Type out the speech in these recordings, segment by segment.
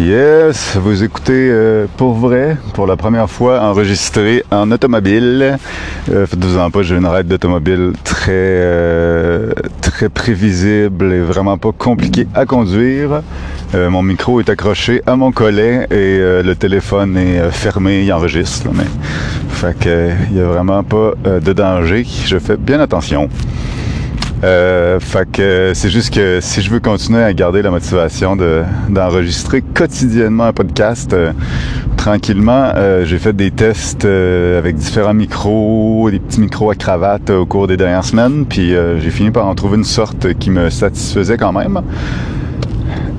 Yes, vous écoutez euh, pour vrai, pour la première fois enregistré en automobile. Euh, Faites-vous en pas, j'ai une raide d'automobile très euh, très prévisible et vraiment pas compliqué à conduire. Euh, mon micro est accroché à mon collet et le téléphone est fermé, il enregistre. Mais fait que il y a vraiment pas de danger. Je fais bien attention. Euh, fait que c'est juste que si je veux continuer à garder la motivation de, d'enregistrer quotidiennement un podcast, euh, tranquillement, euh, j'ai fait des tests euh, avec différents micros, des petits micros à cravate euh, au cours des dernières semaines, puis euh, j'ai fini par en trouver une sorte qui me satisfaisait quand même.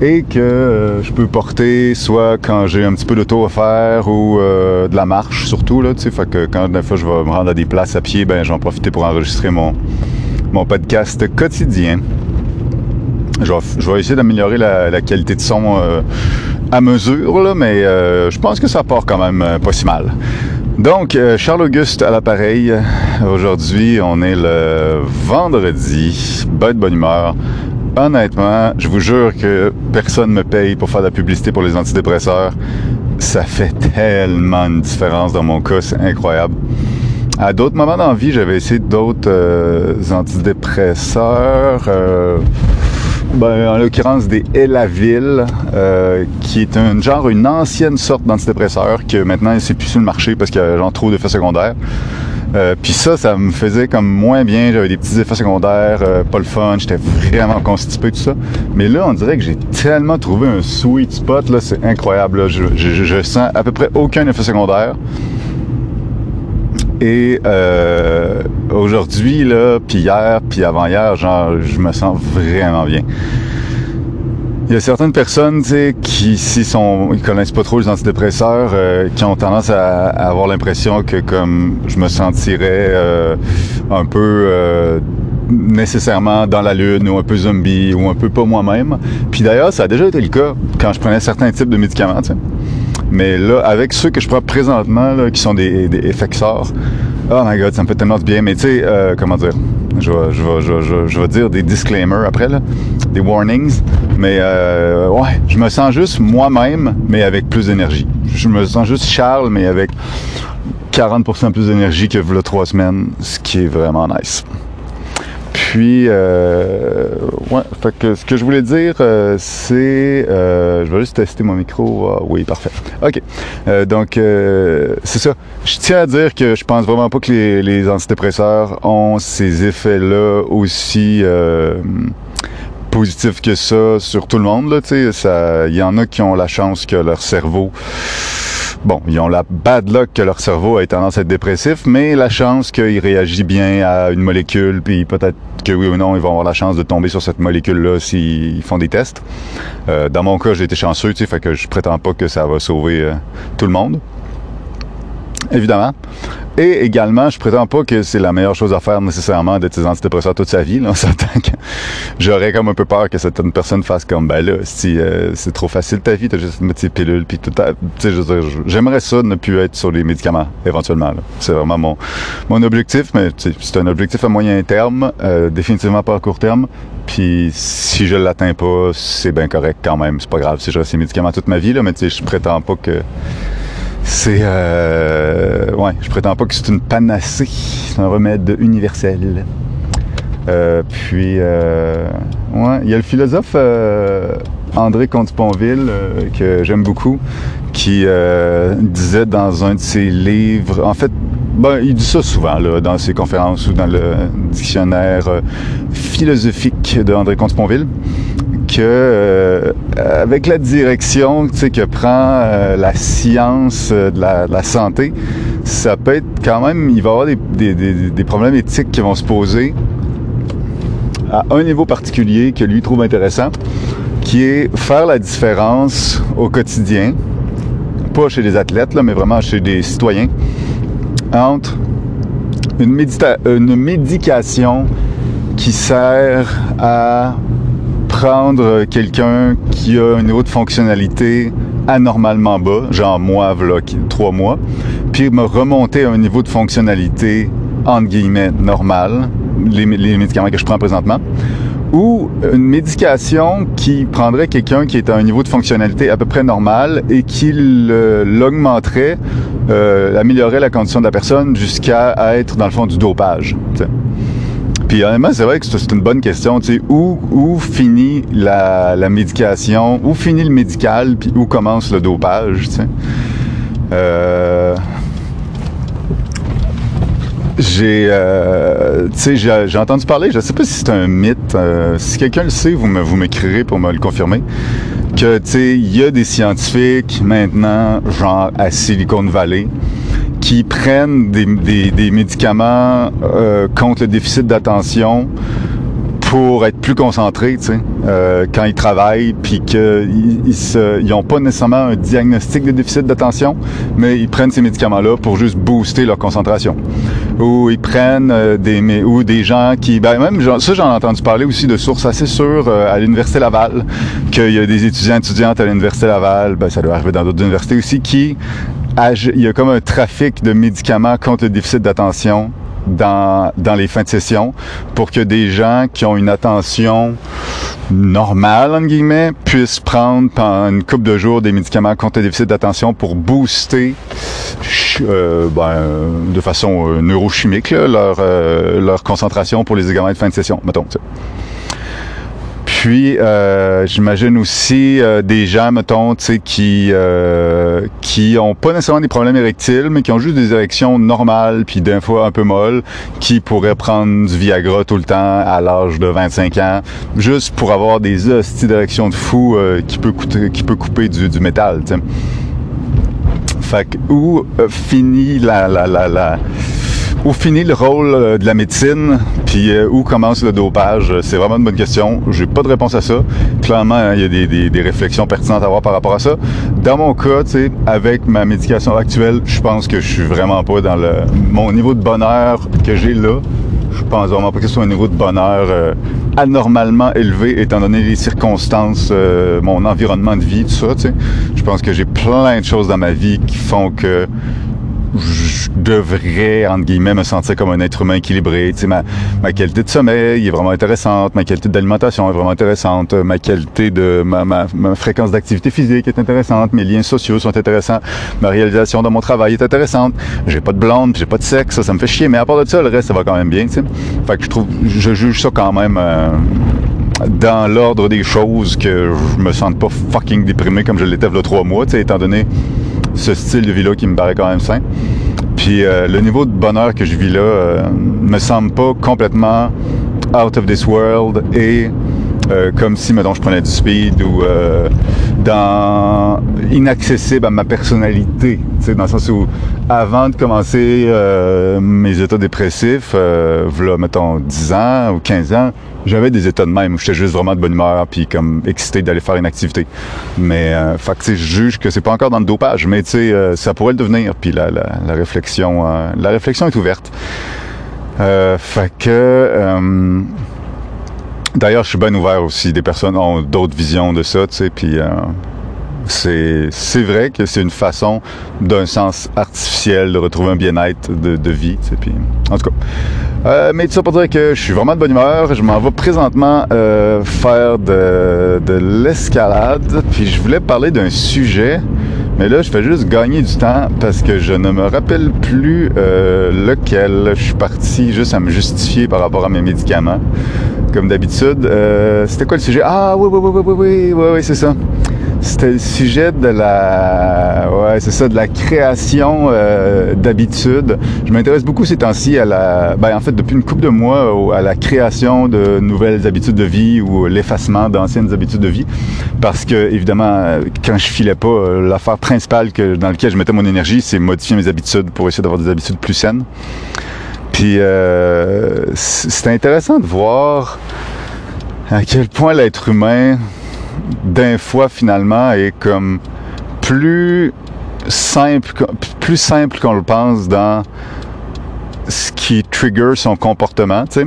Et que euh, je peux porter soit quand j'ai un petit peu d'auto à faire ou euh, de la marche surtout là, tu sais, fait que quand des fois je vais me rendre à des places à pied, ben j'en profiter pour enregistrer mon mon podcast quotidien. Je vais, essayer d'améliorer la, qualité de son euh, à mesure, mais euh, je pense que ça part quand même euh, pas si mal. Donc, Charles-Auguste à l'appareil. Aujourd'hui, on est le vendredi. Bonne bonne humeur. Honnêtement, je vous jure que personne me paye pour faire de la publicité pour les antidépresseurs. Ça fait tellement une différence dans mon cas, c'est incroyable. À d'autres moments dans la vie, j'avais essayé d'autres euh, antidépresseurs. euh, ben, en l'occurrence des Elavil, euh, qui est un genre une ancienne sorte d'antidépresseur que maintenant c'est plus sur le marché parce qu'il y a genre trop d'effets secondaires. Euh, Puis ça, ça me faisait comme moins bien. J'avais des petits effets secondaires, euh, pas le fun. J'étais vraiment constipé tout ça. Mais là, on dirait que j'ai tellement trouvé un sweet spot là, c'est incroyable. là. Je, je- je sens à peu près aucun effet secondaire. Et euh, aujourd'hui, là, puis hier, puis avant-hier, genre, je me sens vraiment bien. Il y a certaines personnes, tu sais, qui, s'ils ils connaissent pas trop les antidépresseurs, euh, qui ont tendance à, à avoir l'impression que comme je me sentirais euh, un peu euh, nécessairement dans la lune ou un peu zombie ou un peu pas moi-même. Puis d'ailleurs, ça a déjà été le cas quand je prenais certains types de médicaments, tu sais. Mais là, avec ceux que je prends présentement, là, qui sont des, des oh my god, ça me fait tellement de bien. Mais tu sais, euh, comment dire, je vais, je, vais, je, vais, je vais- dire des disclaimers après, là, des warnings. Mais euh, ouais, je me sens juste moi-même, mais avec plus d'énergie. Je me sens juste Charles, mais avec 40% plus d'énergie que v'là trois semaines, ce qui est vraiment nice. Puis, euh, ouais, fait que ce que je voulais dire, euh, c'est, euh, je vais juste tester mon micro. Ah, oui, parfait. Ok. Euh, donc, euh, c'est ça. Je tiens à dire que je pense vraiment pas que les, les antidépresseurs ont ces effets-là aussi euh, positifs que ça sur tout le monde. Il y en a qui ont la chance que leur cerveau Bon, ils ont la bad luck que leur cerveau ait tendance à être dépressif, mais la chance qu'il réagit bien à une molécule, puis peut-être que oui ou non, ils vont avoir la chance de tomber sur cette molécule-là s'ils font des tests. Euh, dans mon cas, j'ai été chanceux, tu sais, fait que je prétends pas que ça va sauver euh, tout le monde. Évidemment. Et également, je prétends pas que c'est la meilleure chose à faire nécessairement d'être des antidépresseurs toute sa vie. Là, on s'entend que j'aurais comme un peu peur que certaines personnes fassent comme ben là, si euh, c'est trop facile ta vie, t'as juste à mettre tes pilules puis tout. j'aimerais ça ne plus être sur les médicaments éventuellement. C'est vraiment mon mon objectif, mais c'est un objectif à moyen terme, euh, définitivement pas à court terme. Puis si je l'atteins pas, c'est bien correct quand même. C'est pas grave si je reste ces médicaments toute ma vie là, mais tu sais, je prétends pas que c'est euh, ouais, je prétends pas que c'est une panacée, c'est un remède universel. Euh, puis euh, ouais, il y a le philosophe euh, André Comte-Sponville euh, que j'aime beaucoup, qui disait dans un de ses livres, en fait, ben, il dit ça souvent là, dans ses conférences ou dans le dictionnaire euh, philosophique de André Comte-Sponville, que euh, avec la direction que prend euh, la science euh, de, la, santé, ça peut être quand même, il va y avoir des, des, des, des problèmes éthiques qui vont se poser à un niveau particulier que lui trouve intéressant, qui est faire la différence au quotidien, pas chez les athlètes, là, mais vraiment chez des citoyens, entre une, médita- une médication qui sert à prendre quelqu'un qui a un niveau de fonctionnalité anormalement bas, genre moi, voilà, trois mois, puis me remonter à un niveau de fonctionnalité, entre guillemets, normal, les, les médicaments que je prends présentement, ou une médication qui prendrait quelqu'un qui est à un niveau de fonctionnalité à peu près normal et qui l'augmenterait, euh, améliorerait la condition de la personne jusqu'à être dans le fond du dopage. Puis honnêtement, c'est vrai que c'est une bonne question. Tu sais, où, où finit la, la, médication, où finit le médical, puis où commence le dopage, tu sais. Euh, j'ai, euh, j'ai entendu parler, je ne sais pas si c'est un mythe. Euh, si quelqu'un le sait, vous, me, vous m'écrirez pour me le confirmer. Tu sais, il y a des scientifiques maintenant, genre à Silicon Valley, qui prennent des, des, médicaments euh, contre le déficit d'attention pour être plus concentrés, tu sais, euh, quand ils travaillent, puis qu'ils ils n'ont pas nécessairement un diagnostic de déficit d'attention, mais ils prennent ces médicaments-là pour juste booster leur concentration. Ou ils prennent euh, des ou des gens qui, ben même ça j'en ai entendu parler aussi de sources assez sûres euh, à l'université Laval, qu'il y a des étudiants étudiantes à l'université Laval, ben ça doit arriver dans d'autres universités aussi, qui il y a comme un trafic de médicaments contre le déficit d'attention dans, dans les fins de session pour que des gens qui ont une attention normale, entre guillemets, puissent prendre pendant une couple de jours des médicaments contre le déficit d'attention pour booster euh, ben, de façon euh, neurochimique leur, euh, leur concentration pour les examens de fin de session, mettons. Puis, euh, j'imagine aussi euh, des gens, mettons, qui euh, qui ont pas nécessairement des problèmes érectiles, mais qui ont juste des érections normales, puis d'un fois un peu molles, qui pourraient prendre du Viagra tout le temps à l'âge de 25 ans, juste pour avoir des hosties d'érection de fou qui peut qui peut couper du, métal, tu sais. Fait que où finit la la la où finit le rôle euh, de la médecine, puis euh, où commence le dopage? C'est vraiment une bonne question. J'ai pas de réponse à ça. Clairement, hein, il y a des, des, réflexions pertinentes à avoir par rapport à ça. Dans mon cas, tu sais, avec ma médication actuelle, je pense que je suis vraiment pas dans le mon niveau de bonheur que j'ai là. Je pense vraiment pas que ce soit un niveau de bonheur euh, anormalement élevé étant donné les circonstances, mon environnement de vie, tout ça. Tu sais. Je pense que j'ai plein de choses dans ma vie qui font que je devrais, entre guillemets, me sentir comme un être humain équilibré. Tu sais, ma, ma qualité de sommeil est vraiment intéressante, ma qualité d'alimentation est vraiment intéressante, ma qualité de ma, ma, ma fréquence d'activité physique est intéressante, mes liens sociaux sont intéressants, ma réalisation dans mon travail est intéressante. J'ai pas de blonde, j'ai pas de sexe, ça, ça me fait chier, mais à part de ça, le reste, ça va quand même bien. Tu sais. Fait que je trouve, je juge ça quand même. Euh, dans l'ordre des choses que je me sente pas fucking déprimé comme je l'étais il trois mois, tu sais, étant donné ce style de vie-là qui me paraît quand même sain. Puis euh, le niveau de bonheur que je vis là euh, me semble pas complètement out of this world et euh, comme si, mettons, je prenais du speed ou euh, dans inaccessible à ma personnalité. Dans le sens où, avant de commencer euh, mes états dépressifs, euh, voilà, mettons, 10 ans ou 15 ans, j'avais des états de même où j'étais juste vraiment de bonne humeur puis comme excité d'aller faire une activité. Mais, euh, fait que, je juge que c'est pas encore dans le dopage, mais tu sais, euh, ça pourrait le devenir. Puis la, la, la réflexion, la réflexion est ouverte. fait que D'ailleurs, je suis bien ouvert aussi. Des personnes ont d'autres visions de ça, tu sais, puis euh, c'est, c'est vrai que c'est une façon, d'un sens artificiel, de retrouver un bien-être de, de vie, tu sais, puis en tout cas. Euh, mais tout ça pour dire que je suis vraiment de bonne humeur. Je m'en vais présentement euh, faire de, de l'escalade, puis je voulais parler d'un sujet mais là, je fais juste gagner du temps parce que je ne me rappelle plus euh, lequel. Je suis parti juste à me justifier par rapport à mes médicaments, comme d'habitude. Euh, C'était quoi le sujet? Ah oui, oui, oui, oui, oui, oui, oui, oui c'est ça. C'était le sujet de la, ouais, c'est ça, de la création euh, d'habitudes. Je m'intéresse beaucoup ces temps-ci à la, ben en fait depuis une couple de mois à la création de nouvelles habitudes de vie ou l'effacement d'anciennes habitudes de vie, parce que évidemment quand je filais pas, euh, l'affaire principale que dans laquelle je mettais mon énergie, c'est modifier mes habitudes pour essayer d'avoir des habitudes plus saines. Puis euh, c'est intéressant de voir à quel point l'être humain d'un fois finalement est comme plus simple, plus simple qu'on le pense dans ce qui trigger son comportement, tu sais.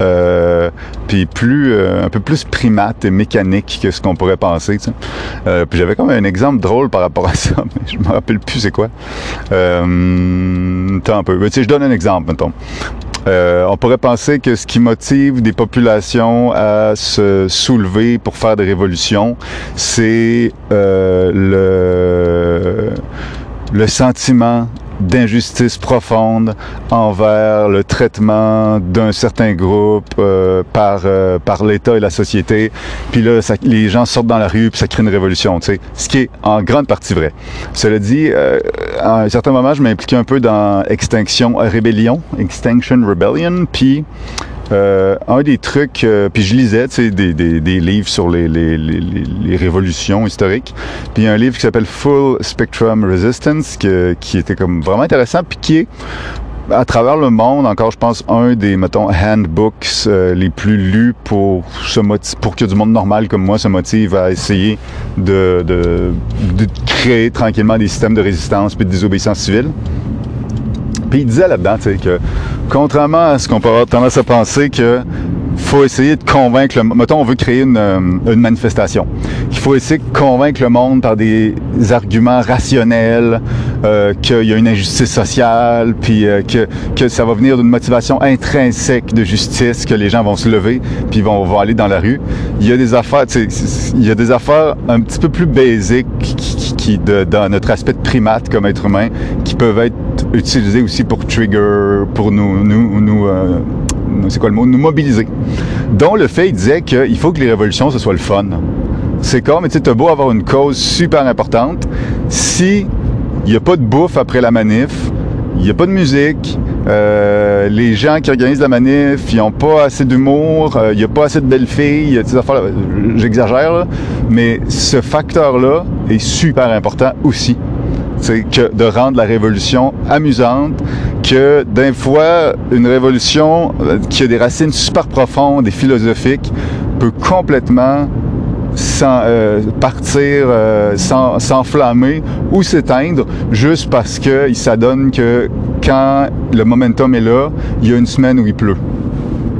Euh, puis plus euh, un peu plus primate et mécanique que ce qu'on pourrait penser. Tu sais. euh, puis j'avais comme un exemple drôle par rapport à ça, mais je me rappelle plus c'est quoi. Euh, un peu. Tu sais, je donne un exemple, mettons. Euh, on pourrait penser que ce qui motive des populations à se soulever pour faire des révolutions, c'est euh, le, le sentiment d'injustice profonde envers le traitement d'un certain groupe euh, par euh, par l'État et la société. Puis là, ça, les gens sortent dans la rue, puis ça crée une révolution, tu sais. Ce qui est en grande partie vrai. Cela dit, euh, à un certain moment, je m'impliquais un peu dans Extinction Rébellion, Extinction Rebellion, puis euh, un des trucs, euh, puis je lisais des, des, des, livres sur les, les, les, les, révolutions historiques. Puis il y a un livre qui s'appelle Full Spectrum Resistance, que, qui était comme vraiment intéressant, puis qui est à travers le monde, encore, je pense, un des, mettons, handbooks euh, les plus lus pour se pour que du monde normal comme moi se motive à essayer de, de, de créer tranquillement des systèmes de résistance puis de désobéissance civile. Il disait là-dedans, que contrairement à ce qu'on peut avoir tendance à penser que faut essayer de convaincre le mettons on veut créer une, euh, manifestation il faut essayer de convaincre le monde par des arguments rationnels euh, qu'il y a une injustice sociale puis euh, que, ça va venir d'une motivation intrinsèque de justice que les gens vont se lever puis vont, vont aller dans la rue. Il y a des affaires il y a des affaires un petit peu plus basiques qui, dans notre aspect de primate comme être humain qui peuvent être utilisés aussi pour trigger pour nous nous, euh, c'est quoi le mot, nous mobiliser. Dont le fait, il disait qu'il faut que les révolutions, ce soit le fun. C'est comme, tu sais, beau avoir une cause super importante, si il n'y a pas de bouffe après la manif, il n'y a pas de musique, euh, les gens qui organisent la manif, ils n'ont pas assez d'humour, euh, il n'y a pas assez de belles filles, j'exagère, mais ce facteur-là est super important aussi c'est que de rendre la révolution amusante, que d'un fois, une révolution euh, qui a des racines super profondes et philosophiques peut complètement euh, partir, euh, s'enflammer ou s'éteindre juste parce qu'il s'adonne que quand le momentum est là, il y a une semaine où il pleut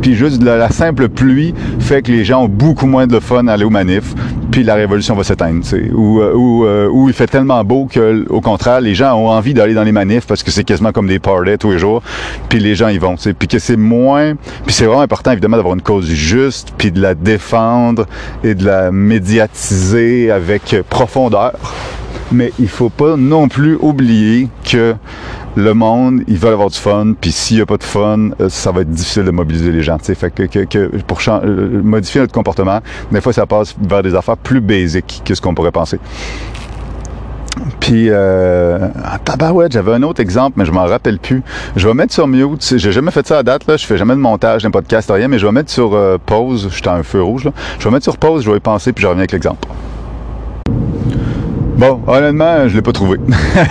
puis juste la, la, simple pluie fait que les gens ont beaucoup moins de fun à aller aux manifs, puis la révolution va s'éteindre. Ou, euh, ou, euh, ou il fait tellement beau que, au contraire, les gens ont envie d'aller dans les manifs parce que c'est quasiment comme des parties tous les jours, puis les gens y vont. Puis que c'est moins... Puis c'est vraiment important, évidemment, d'avoir une cause juste, puis de la défendre et de la médiatiser avec profondeur. Mais il faut pas non plus oublier que le monde, ils veulent avoir du fun, puis s'il n'y a pas de fun, euh, ça va être difficile de mobiliser les gens. Fait que, que, pour euh, modifier notre comportement, des fois, ça passe vers des affaires plus basiques que ce qu'on pourrait penser. Puis, euh, tabarouette, j'avais un autre exemple, mais je m'en rappelle plus. Je vais mettre sur mute. J'ai jamais fait ça à date, là. Je fais jamais de montage d'un podcast, rien, mais je vais mettre sur euh, pause. J'étais un feu rouge, là. Je vais mettre sur pause, je vais y penser, puis je reviens avec l'exemple. Bon, honnêtement, je l'ai pas trouvé.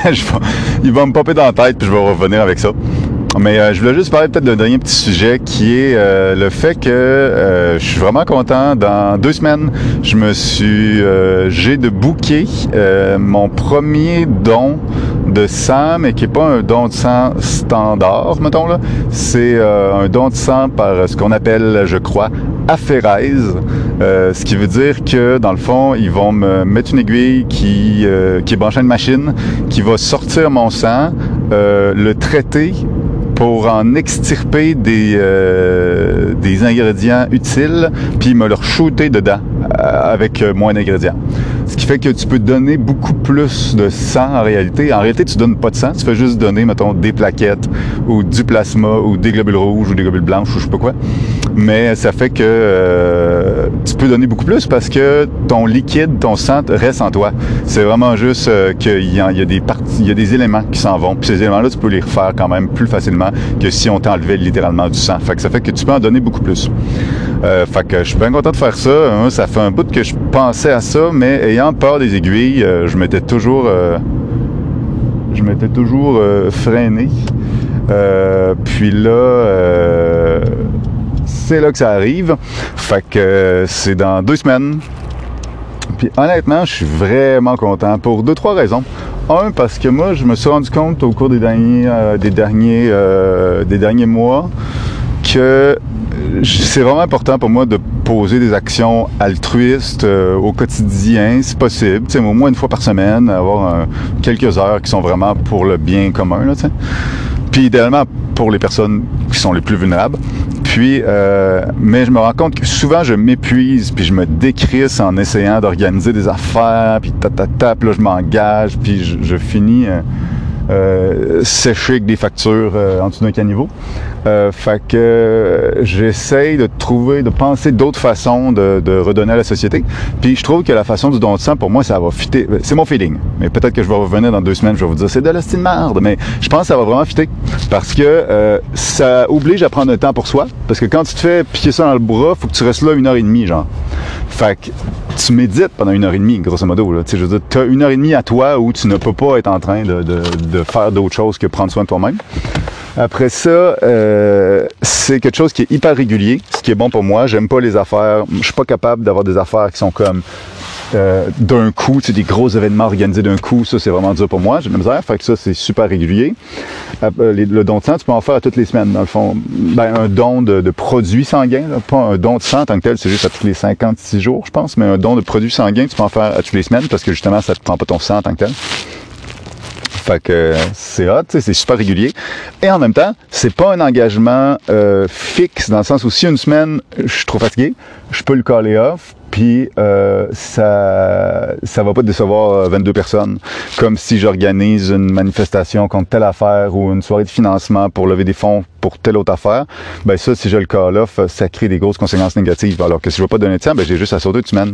il va me popper dans la tête, puis je vais revenir avec ça. Mais euh, je voulais juste parler peut-être d'un dernier petit sujet qui est euh, le fait que euh, je suis vraiment content. Dans deux semaines, je me suis, j'ai de booker mon premier don de sang, mais qui est pas un don de sang standard, mettons là. C'est un don de sang par ce qu'on appelle, je crois, aphérèse, euh, ce qui veut dire que dans le fond, ils vont me mettre une aiguille qui, euh, qui est branchée à une machine, qui va sortir mon sang, euh, le traiter pour en extirper des, euh, des ingrédients utiles, puis me leur shooter dedans euh, avec euh, moins d'ingrédients. Ce qui fait que tu peux donner beaucoup plus de sang en réalité. En réalité, tu donnes pas de sang, tu fais juste donner, mettons, des plaquettes ou du plasma ou des globules rouges ou des globules blanches ou je sais pas quoi. Mais ça fait que euh, tu peux donner beaucoup plus parce que ton liquide, ton sang reste en toi. C'est vraiment juste euh, qu'il y, y a des parties, il y a des éléments qui s'en vont. Puis ces éléments-là, tu peux les refaire quand même plus facilement que si on t'enlevait littéralement du sang. Fait que ça fait que tu peux en donner beaucoup plus. Euh, fait que je suis bien content de faire ça. Hein. Ça fait un bout que je pensais à ça, mais ayant peur des aiguilles, euh, je m'étais toujours, euh, je m'étais toujours euh, freiné. puis là, c'est là que ça arrive. Fait que c'est dans deux semaines. Puis honnêtement, je suis vraiment content pour deux trois raisons. Un parce que moi, je me suis rendu compte au cours des derniers, des derniers, des derniers mois que c'est vraiment important pour moi de poser des actions altruistes euh, au quotidien, si possible. sais, au moins une fois par semaine, avoir quelques heures qui sont vraiment pour le bien commun. Là, Puis idéalement, pour les personnes qui sont les plus vulnérables. Puis, euh, mais je me rends compte que souvent je m'épuise, puis je me décrisse en essayant d'organiser des affaires, puis ta ta puis là je m'engage, puis je, je finis euh, séché avec des factures euh, en dessous d'un caniveau. Euh, fait que j'essaye de trouver, de penser d'autres façons de, de, redonner à la société. Puis je trouve que la façon du don de sang, pour moi, ça va fitter. C'est mon feeling. Mais peut-être que je vais revenir dans deux semaines, je vais vous dire c'est de la style merde. Mais je pense que ça va vraiment fitter. Parce que euh, ça oblige à prendre un temps pour soi. Parce que quand tu te fais piquer ça dans le bras, faut que tu restes là une heure et demie, genre. Fait que tu médites pendant une heure et demie, grosso modo. Là. Je veux dire, as une heure et demie à toi où tu ne peux pas être en train de, de, de faire d'autres choses que prendre soin de toi-même. Après ça, euh, c'est quelque chose qui est hyper régulier, ce qui est bon pour moi. J'aime pas les affaires. Je suis pas capable d'avoir des affaires qui sont comme euh, d'un coup, tu sais, des gros événements organisés d'un coup. Ça, c'est vraiment dur pour moi. J'ai de la misère. Fait que ça, c'est super régulier. Euh, le don de sang, tu peux en faire toutes les semaines. Dans le fond, ben, un don de, produits sanguins, pas un don de sang en tant que tel, c'est juste à tous les 56 jours, je pense. Mais un don de produits sanguins, tu peux en faire à toutes les semaines parce que justement, ça te prend pas ton sang en tant que tel. Fait que c'est hot, c'est super régulier. Et en même temps, c'est pas un engagement euh, fixe dans le sens où si une semaine je suis trop fatigué, je peux le caller off, puis euh, ça ça va pas décevoir 22 personnes comme si j'organise une manifestation contre telle affaire ou une soirée de financement pour lever des fonds pour telle autre affaire ben ça si je le call off ça crée des grosses conséquences négatives. Alors que si je veux pas donner de temps ben j'ai juste à sauter une semaine.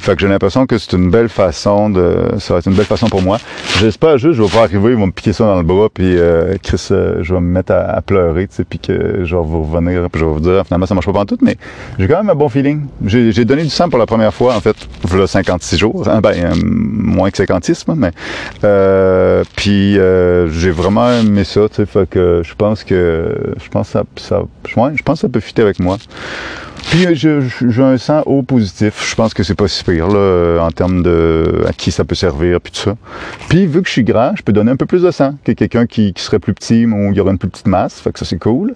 Fait que j'ai l'impression que c'est une belle façon de ça va être une belle façon pour moi. J'espère juste je vais pas arriver ils vont me piquer ça dans le bras puis euh, Chris euh, je vais me mettre à, pleurer tu sais puis que je vais vous revenir puis je vais vous dire finalement ça marche pas en tout mais j'ai quand même un bon feeling. J'ai donné du sang pour la première fois, en fait, voilà 56 jours, hein, ben, euh, moins que 56, mais euh, puis euh, j'ai vraiment aimé ça, tu sais, fait que je pense que je pense que ça, je pense ça peut fitter avec moi. Puis j'ai un sang haut positif. Je pense que c'est pas si pire là, en termes de à qui ça peut servir puis tout ça. Puis vu que je suis grand, je peux donner un peu plus de sang que quelqu'un qui, serait plus petit ou il y aurait une plus petite masse. Fait que ça c'est cool.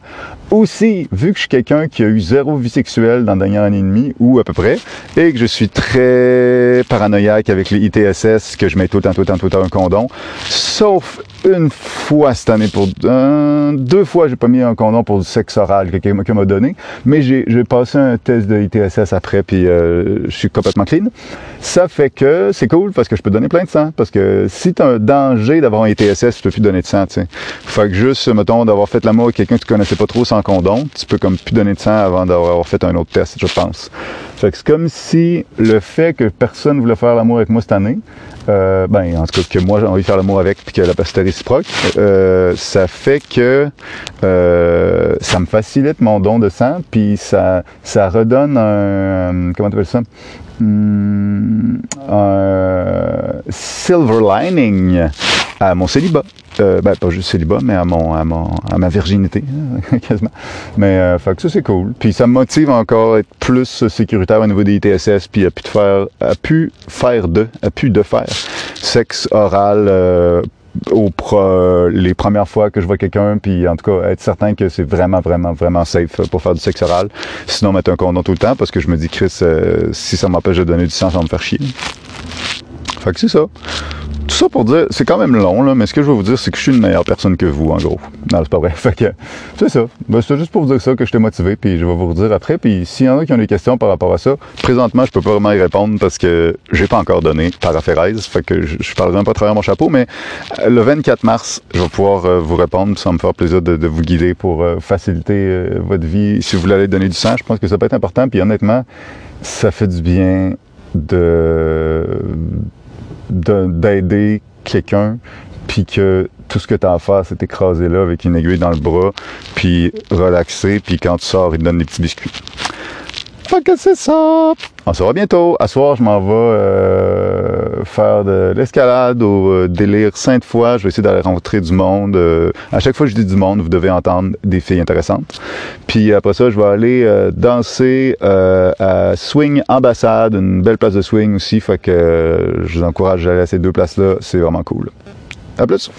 Aussi, vu que je suis quelqu'un qui a eu zéro vie sexuelle dans la dernière année et demie ou à peu près, et que je suis très paranoïaque avec les ITSS, que je mets tout le temps, tout le temps, tout le un condom, sauf une fois cette année pour euh, deux fois j'ai pas mis un condom pour du sexe oral que quelqu'un m'a donné mais j'ai passé un test de ITSS après puis euh, je suis complètement clean. Ça fait que c'est cool parce que je peux donner plein de sang parce que si tu as un danger d'avoir un ITSS tu peux plus donner de sang tu sais. Fait que juste mettons d'avoir fait l'amour avec quelqu'un que tu connaissais pas trop sans condom tu peux comme plus donner de sang avant d'avoir fait un autre test je pense. Fait que c'est comme si le fait que personne voulait faire l'amour avec moi cette année euh, ben, en tout cas, que moi j'ai envie de faire l'amour avec, puis que la c'était euh, ça fait que euh, ça me facilite mon don de sang, puis ça, ça redonne un, comment tu appelles ça? Hmm, un silver lining à mon célibat. Euh, ben, pas juste célibat, mais à mon, à mon, à ma virginité, quasiment. Mais, euh, ça, c'est cool. Puis ça me motive encore à être plus sécuritaire au niveau des ITSS, puis à pu faire, à pu faire de, à pu de faire sexe oral, euh, au pro, les premières fois que je vois quelqu'un, puis en tout cas être certain que c'est vraiment, vraiment, vraiment safe pour faire du sexe oral. Sinon, mettre un condom tout le temps, parce que je me dis, Chris, euh, si ça m'empêche de donner du sang, ça va me faire chier. Fait que c'est ça. Tout ça pour dire, c'est quand même long, là, mais ce que je veux vous dire, c'est que je suis une meilleure personne que vous, en gros. Non, c'est pas vrai. Fait que, c'est ça. Ben, c'est juste pour vous dire ça que j'étais motivé, puis je vais vous redire après. Puis s'il y en a qui ont des questions par rapport à ça, présentement, je peux pas vraiment y répondre parce que j'ai pas encore donné paraphérèse. Fait que je, je parlerai pas à travers mon chapeau, mais euh, le 24 mars, je vais pouvoir euh, vous répondre. Ça me faire plaisir de, de vous guider pour euh, faciliter votre vie. Si vous voulez aller donner du sang, je pense que ça peut être important. Puis honnêtement, ça fait du bien de d'aider quelqu'un, puis que tout ce que tu as à faire, c'est écraser là avec une aiguille dans le bras, puis relaxer, puis quand tu sors, il te donne des petits biscuits. Fait que c'est ça! On se revoit bientôt. À soir, je m'en vais euh, faire de l'escalade au euh, délire sainte fois. Je vais essayer d'aller rencontrer du monde. Euh, à chaque fois que je dis du monde, vous devez entendre des filles intéressantes. Puis après ça, je vais aller euh, danser euh, à Swing Ambassade, une belle place de swing aussi. Fait que je vous encourage à aller à ces deux places-là. C'est vraiment cool. À plus!